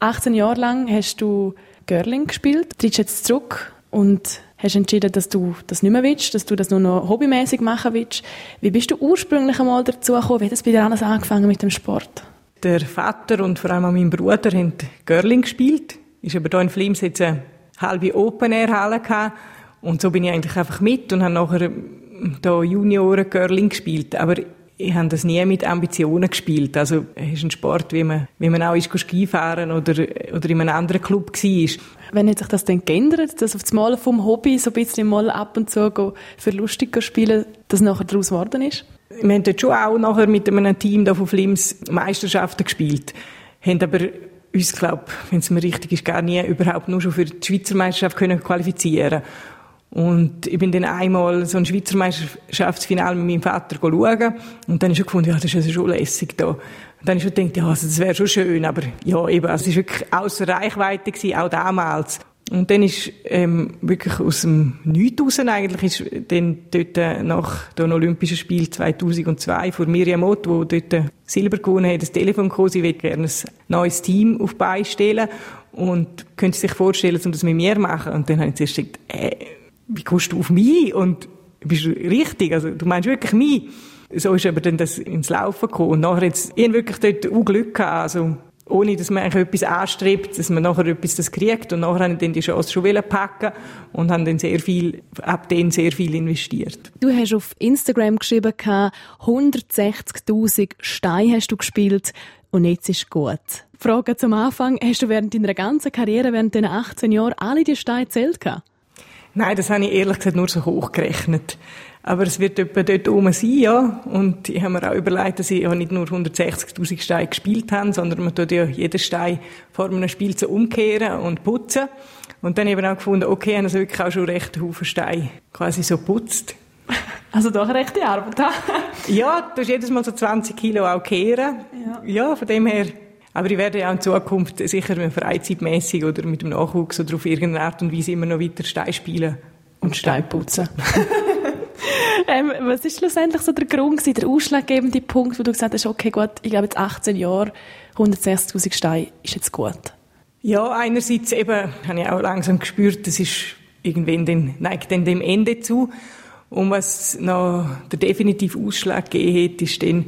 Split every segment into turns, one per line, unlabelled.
18 Jahre lang hast du Girling gespielt, trittst jetzt zurück und hast entschieden, dass du das nicht mehr willst, dass du das nur noch hobbymäßig machen willst. Wie bist du ursprünglich einmal dazu gekommen? Wie hat es bei dir alles angefangen mit dem Sport?
Der Vater und vor allem auch mein Bruder haben Girling gespielt. Ist aber hier in Flims jetzt eine halbe Open-Air-Halle. Und so bin ich eigentlich einfach mit und habe nachher da Junioren Girling gespielt. Aber ich habe das nie mit Ambitionen gespielt. Also, es ist ein Sport, wie man, wie man auch ist Skifahren oder, oder in einem anderen Club war.
Wenn hat sich das dann geändert, dass auf das Mal vom Hobby so ein bisschen mal ab und zu für lustig spielen, dass nachher daraus geworden ist?
Wir haben dort schon auch nachher mit einem Team da von Flims Meisterschaften gespielt. Haben aber uns, glaube wenn es mir richtig ist, gar nie überhaupt nur schon für die Schweizer Meisterschaft können qualifizieren und ich bin dann einmal so ein Schweizer Meisterschaftsfinale mit meinem Vater schauen und dann habe ich gefunden, ja, das ist schon lässig da. Und dann habe ich gedacht, ja, also das wäre schon schön, aber ja, eben, also es war wirklich außer Reichweite gewesen, auch damals. Und dann ist ähm, wirklich aus dem Nichts raus eigentlich, ist dann dort äh, nach den Olympischen Spielen 2002 vor Miriam Ott, wo dort äh, Silber gewonnen hat, das Telefon gekommen, sie will gerne ein neues Team auf die stellen und könnte sich vorstellen, um das mit mir machen. Und dann habe ich zuerst gesagt, äh, wie kommst du auf mich? Und bist du richtig? Also, du meinst wirklich mich? So ist aber dann das ins Laufen gekommen. Und nachher jetzt, ich wirklich dort auch Glück gehabt, also, ohne dass man eigentlich etwas anstrebt, dass man nachher etwas das kriegt. Und nachher haben dann die Chance schon packen und haben dann sehr viel, ab dann sehr viel investiert.
Du hast auf Instagram geschrieben, 160.000 Steine hast du gespielt und jetzt ist gut. Frage zum Anfang, hast du während deiner ganzen Karriere, während deiner 18 Jahren, alle die Steine gezählt
Nein, das habe ich ehrlich gesagt nur so hochgerechnet. Aber es wird etwa dort oben sein, ja. Und ich habe mir auch überlegt, dass ich ja nicht nur 160.000 Steine gespielt habe, sondern man tut ja jeden Stein vor einem Spiel zu umkehren und putzen. Und dann eben auch gefunden, okay, haben also wirklich auch schon recht Haufen Steine quasi so putzt.
Also doch eine rechte Arbeit,
Ja, du hast jedes Mal so 20 Kilo auch kehren. Ja. ja, von dem her aber ich werde ja in Zukunft sicher freizeitmäßig oder mit dem Nachwuchs oder auf irgendeine Art und Weise immer noch weiter Stein spielen
und Stein putzen. ähm, was ist schlussendlich so der Grund, der ausschlaggebende Punkt, wo du gesagt hast, okay, gut, ich glaube jetzt 18 Jahre, 160.000 Steine ist jetzt gut?
Ja, einerseits eben, habe ich auch langsam gespürt, das ist irgendwann den, neigt dann dem Ende zu. Und was noch der definitive Ausschlag gegeben hat, ist dann,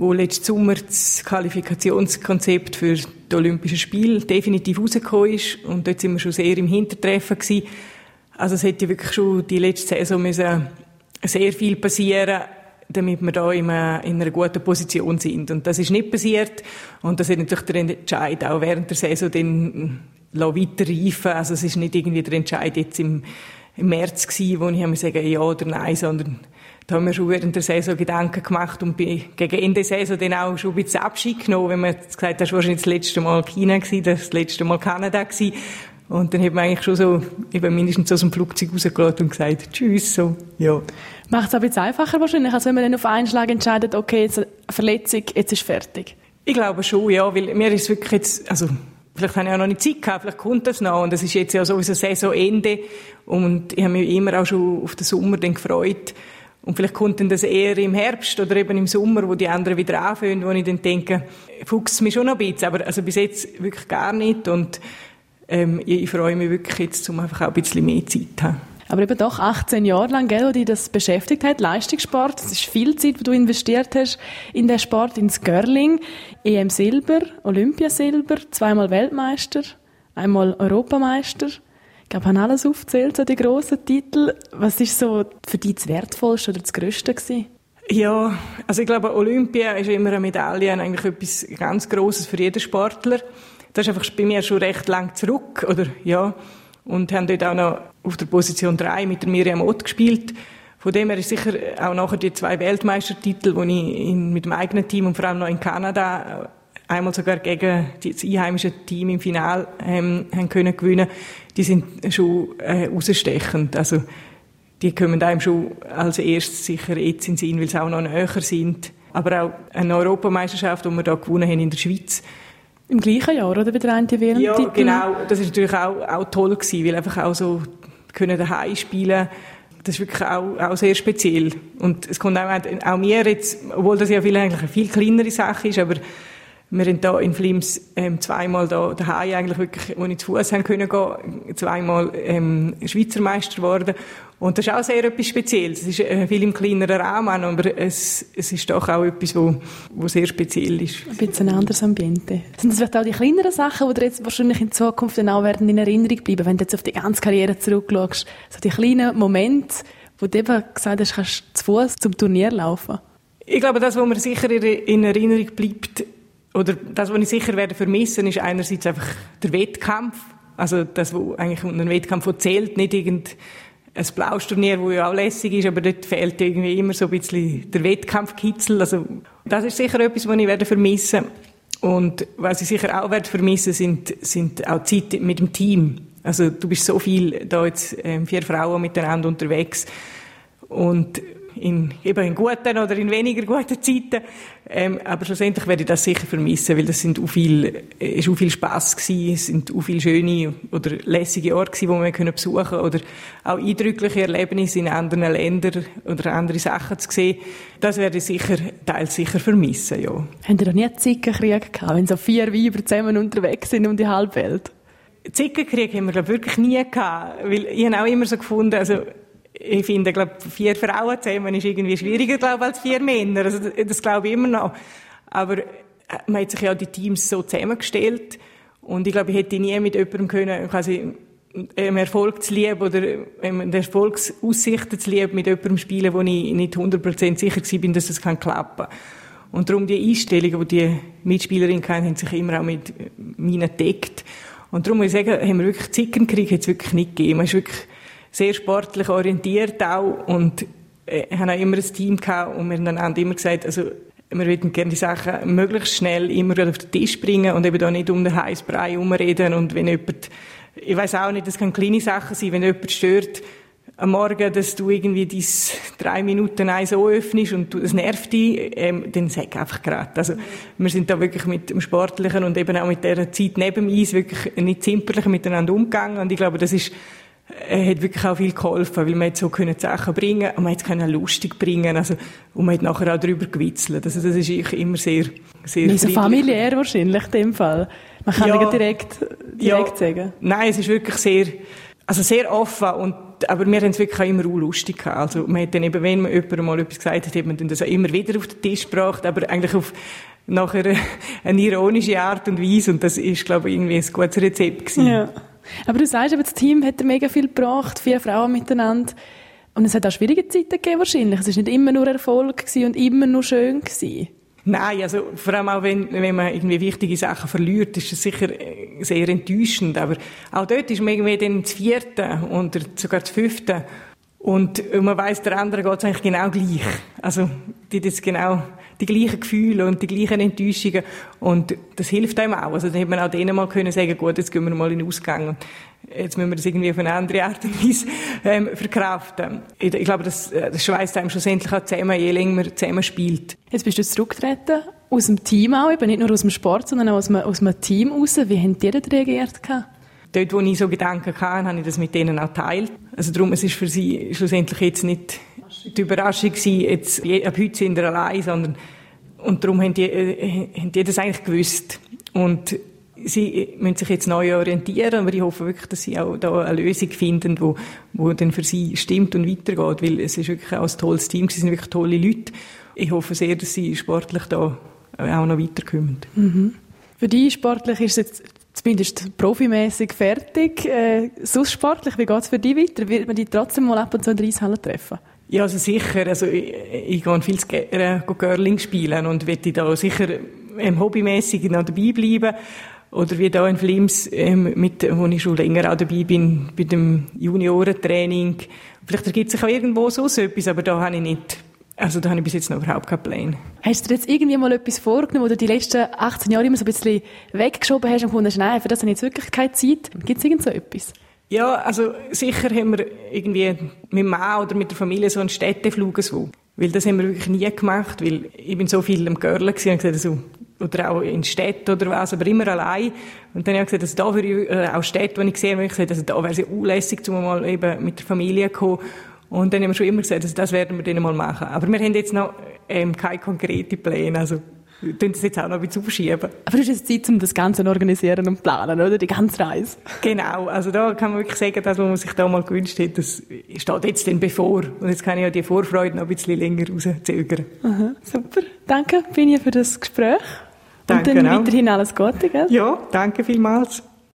wo letzten Sommer das Qualifikationskonzept für die Olympischen Spiele definitiv rausgekommen ist. Und dort sind wir schon sehr im Hintertreffen gewesen. Also es hätte wirklich schon die letzte Saison müssen sehr viel passieren damit wir da in einer guten Position sind. Und das ist nicht passiert. Und das hat natürlich der Entscheid auch während der Saison dann weiter reifen. Also es ist nicht irgendwie der Entscheid jetzt im, im März gewesen, wo ich mir sagen ja oder nein, sondern da haben wir schon während der Saison Gedanken gemacht und bin gegen Ende der Saison dann auch schon ein bisschen Abschied genommen, wenn man gesagt hat, das war wahrscheinlich das letzte Mal China gewesen, das letzte Mal Kanada gewesen. Und dann hat man eigentlich schon so, eben mindestens aus dem Flugzeug rausgelassen und gesagt, tschüss, so, ja.
Macht es ein bisschen einfacher wahrscheinlich, als wenn man dann auf einen Schlag entscheidet, okay, jetzt eine Verletzung, jetzt ist fertig?
Ich glaube schon, ja, weil mir ist wirklich jetzt, also, vielleicht habe ich auch noch nicht Zeit gehabt, vielleicht kommt das noch. Und es ist jetzt ja sowieso Saisonende. Und ich habe mich immer auch schon auf den Sommer dann gefreut, und vielleicht kommt dann das eher im Herbst oder eben im Sommer, wo die anderen wieder anfangen, wo ich dann denke, fuchst mich schon noch ein bisschen, aber also bis jetzt wirklich gar nicht und ähm, ich, ich freue mich wirklich jetzt, um einfach auch ein bisschen mehr Zeit zu haben.
Aber eben doch 18 Jahre lang, gell, wo dich das beschäftigt hat, Leistungssport, das ist viel Zeit, die du investiert hast in den Sport, ins Girling, EM Silber, Olympiasilber, zweimal Weltmeister, einmal Europameister. Glaube, haben alles aufgezählt, so die grossen Titel. Was ist so für dich das Wertvollste oder das Größte gewesen?
Ja, also ich glaube, Olympia ist immer eine Medaille, eigentlich etwas ganz Grosses für jeden Sportler. Das ist einfach bei mir schon recht lang zurück, oder, ja. Und haben dort auch noch auf der Position 3 mit der Miriam Ott gespielt. Von dem her ist sicher auch nachher die zwei Weltmeistertitel, die ich in, mit dem eigenen Team und vor allem noch in Kanada einmal sogar gegen das einheimische Team im Final ähm, haben können gewinnen, die sind schon äh, rausstechend. Also die kommen einem schon als erstes sicher jetzt in Sinn, weil sie auch noch näher sind. Aber auch eine Europameisterschaft, die wir da gewonnen haben in der Schweiz.
Im gleichen Jahr, oder? Bei der einen WM-Titel?
Ja, genau. Das ist natürlich auch, auch toll gewesen, weil einfach auch so können daheim spielen das ist wirklich auch, auch sehr speziell. Und es kommt auch, auch mir jetzt, obwohl das ja vielleicht eigentlich eine viel kleinere Sache ist, aber Wir haben da in Flims ähm, zweimal da daheim eigentlich wirklich, wo ich zu Fuß haben können gehen, zweimal ähm, Schweizer Meister geworden. Und das ist auch sehr etwas Spezielles. Es ist äh, viel im kleineren Raum, aber es, es ist doch auch etwas, wo, wo sehr speziell ist.
Ein bisschen ein anderes Ambiente. Sind das vielleicht auch die kleineren Sachen, die dir jetzt wahrscheinlich in Zukunft dann auch werden in Erinnerung bleiben, wenn du jetzt auf die ganze Karriere zurückschaust? So die kleinen Momente, wo du eben gesagt hast, kannst zu Fuß zum Turnier laufen?
Ich glaube, das, was mir sicher in Erinnerung bleibt, oder das, was ich sicher werde vermissen, ist einerseits einfach der Wettkampf. Also das, was eigentlich unter einem Wettkampf zählt, nicht irgendein Blausturnier, wo ja auch lässig ist, aber dort fehlt irgendwie immer so ein bisschen der Wettkampfkitzel. Also das ist sicher etwas, was ich werde vermissen. Und was ich sicher auch werde vermissen, sind, sind auch Zeit mit dem Team. Also du bist so viel da jetzt ähm, vier Frauen miteinander unterwegs und in, eben in guten oder in weniger guten Zeiten. Ähm, aber schlussendlich werde ich das sicher vermissen, weil das sind auch viel, äh, ist auch viel Spass gewesen, es sind auch viele schöne oder lässige Orte gewesen, die wir können besuchen oder auch eindrückliche Erlebnisse in anderen Ländern oder andere Sachen zu sehen. Das werde ich sicher, teils sicher vermissen, ja.
Habt ihr noch nie einen Zickenkrieg gehabt, wenn so vier Weiber zusammen unterwegs sind um die Halbwelt?
Zickenkrieg haben wir, glaube wirklich nie gehabt, weil ich habe auch immer so gefunden, also ich finde, glaube vier Frauen zusammen ist irgendwie schwieriger, glaube als vier Männer. Also das, das glaube ich immer noch. Aber äh, man hat sich ja die Teams so zusammengestellt und ich glaube, ich hätte nie mit jemandem können, quasi ähm, Erfolg zu lieben oder ähm, Erfolgsaussichten zu lieben mit jemandem spielen, wo ich nicht 100% sicher bin, dass es kann klappen. Und darum die Einstellungen, die die Mitspielerinnen hatten, haben sich immer auch mit mir entdeckt. Und darum muss ich sagen, haben wir wirklich Zickenkrieg jetzt wirklich nicht gegeben. Man ist wirklich sehr sportlich orientiert auch und äh, haben auch immer ein Team gehabt und wir haben dann immer gesagt, also wir würden gerne die Sachen möglichst schnell immer auf den Tisch bringen und eben da nicht um den heißen Brei herumreden und wenn jemand, ich weiß auch nicht, das können kleine Sachen sein, wenn jemand stört, am Morgen, dass du irgendwie dies drei Minuten ein so öffnest und du, das nervt dich, ähm, dann sag einfach gerade. Also, wir sind da wirklich mit dem Sportlichen und eben auch mit der Zeit neben dem Eis wirklich nicht zimperlich miteinander umgegangen und ich glaube, das ist hat wirklich auch viel geholfen, weil man so können Sachen bringen und man hat es lustig bringen also und man hat nachher auch darüber gewitzelt. Also das ist ich immer sehr, sehr
Nicht so familiär wahrscheinlich in dem Fall. Man kann ja, direkt, direkt
ja,
sagen.
Nein, es ist wirklich sehr, also sehr offen und aber wir haben es wirklich auch immer auch lustig gehabt. Also man hat dann eben, wenn man jemandem mal etwas gesagt hat, hat man dann das auch immer wieder auf den Tisch gebracht, aber eigentlich auf nachher eine ironische Art und Weise und das ist, glaube ich, irgendwie ein gutes Rezept gewesen.
Ja. Aber du sagst, aber das Team hat mega viel gebracht, vier Frauen miteinander. Und es hat auch schwierige Zeiten gegeben wahrscheinlich. Es war nicht immer nur Erfolg und immer nur schön. Gewesen.
Nein, also vor allem auch wenn, wenn man irgendwie wichtige Sachen verliert, ist es sicher äh, sehr enttäuschend. Aber auch dort ist man irgendwie dann das vierte oder sogar das fünfte. Und man weiß, der andere geht es eigentlich genau gleich. Also, die das genau die gleichen Gefühle und die gleichen Enttäuschungen. Und das hilft einem auch. Also, dann hätte man auch denen mal können sagen, gut, jetzt gehen wir mal in den Ausgang. Jetzt müssen wir das irgendwie auf eine andere Art und Weise ähm, verkraften. Ich, ich glaube, das, äh, das schweißt einem schlussendlich auch zusammen, je länger man zusammen spielt.
Jetzt bist du zurückgetreten, aus dem Team auch, eben nicht nur aus dem Sport, sondern auch aus einem, aus einem Team raus. Wie haben die denn reagiert?
Dort, wo ich so Gedanken hatte, habe ich das mit denen auch geteilt. Also darum, es ist für sie schlussendlich jetzt nicht die Überraschung gewesen, jetzt, ab heute sind wir allein, sondern, und darum haben die, äh, haben die das eigentlich gewusst. Und sie müssen sich jetzt neu orientieren, aber ich hoffe wirklich, dass sie auch da eine Lösung finden, wo, wo dann für sie stimmt und weitergeht, weil es ist wirklich auch ein tolles Team, sie sind wirklich tolle Leute. Ich hoffe sehr, dass sie sportlich da auch noch weiterkommen.
Mhm. Für dich sportlich ist es jetzt zumindest profimäßig fertig. Äh, sonst sportlich, wie geht es für dich weiter? Wird man dich trotzdem mal ab und zu in der Eishalle treffen?
Ja, also sicher. Also ich, ich gehe viel gerne Girling spielen und werde da sicher ähm, hobbymäßig noch dabei bleiben. Oder wie da in Flims, ähm, mit, wo ich schon länger auch dabei bin, bei dem Juniorentraining. Vielleicht ergibt sich auch irgendwo so etwas, aber da habe ich nicht, also da habe ich bis jetzt noch überhaupt keinen Plan.
Hast du dir jetzt irgendwie mal etwas vorgenommen, wo du die letzten 18 Jahre immer so ein bisschen weggeschoben hast und gefunden nein, für das habe ich jetzt wirklich keine Zeit? Gibt es irgend so etwas?
Ja, also sicher haben wir irgendwie mit dem Mann oder mit der Familie so einen Städteflug so. Weil das haben wir wirklich nie gemacht, weil ich bin so viel am Görlen gewesen und gesagt, also, oder auch in Städten oder was, aber immer allein. Und dann habe ich gesagt, also da ich, äh, auch Städte, die ich gesehen habe, ich gesagt, also da wäre es ja unlässig, um mal eben mit der Familie zu kommen. Und dann haben wir schon immer gesagt, also das werden wir dann mal machen. Aber wir haben jetzt noch ähm, keine konkreten Pläne, also tun das jetzt auch noch ein bisschen verschieben.
Aber du hast jetzt Zeit, um das Ganze zu organisieren und planen, oder? Die ganze Reise.
Genau, also da kann man wirklich sagen, das, was man sich da mal gewünscht hat, das steht jetzt dann bevor. Und jetzt kann ich ja die Vorfreude noch ein bisschen länger rauszögern.
Aha, super. Danke, Finja, für das Gespräch.
Danke
und dann
auch.
weiterhin alles Gute, gell?
Ja, danke vielmals.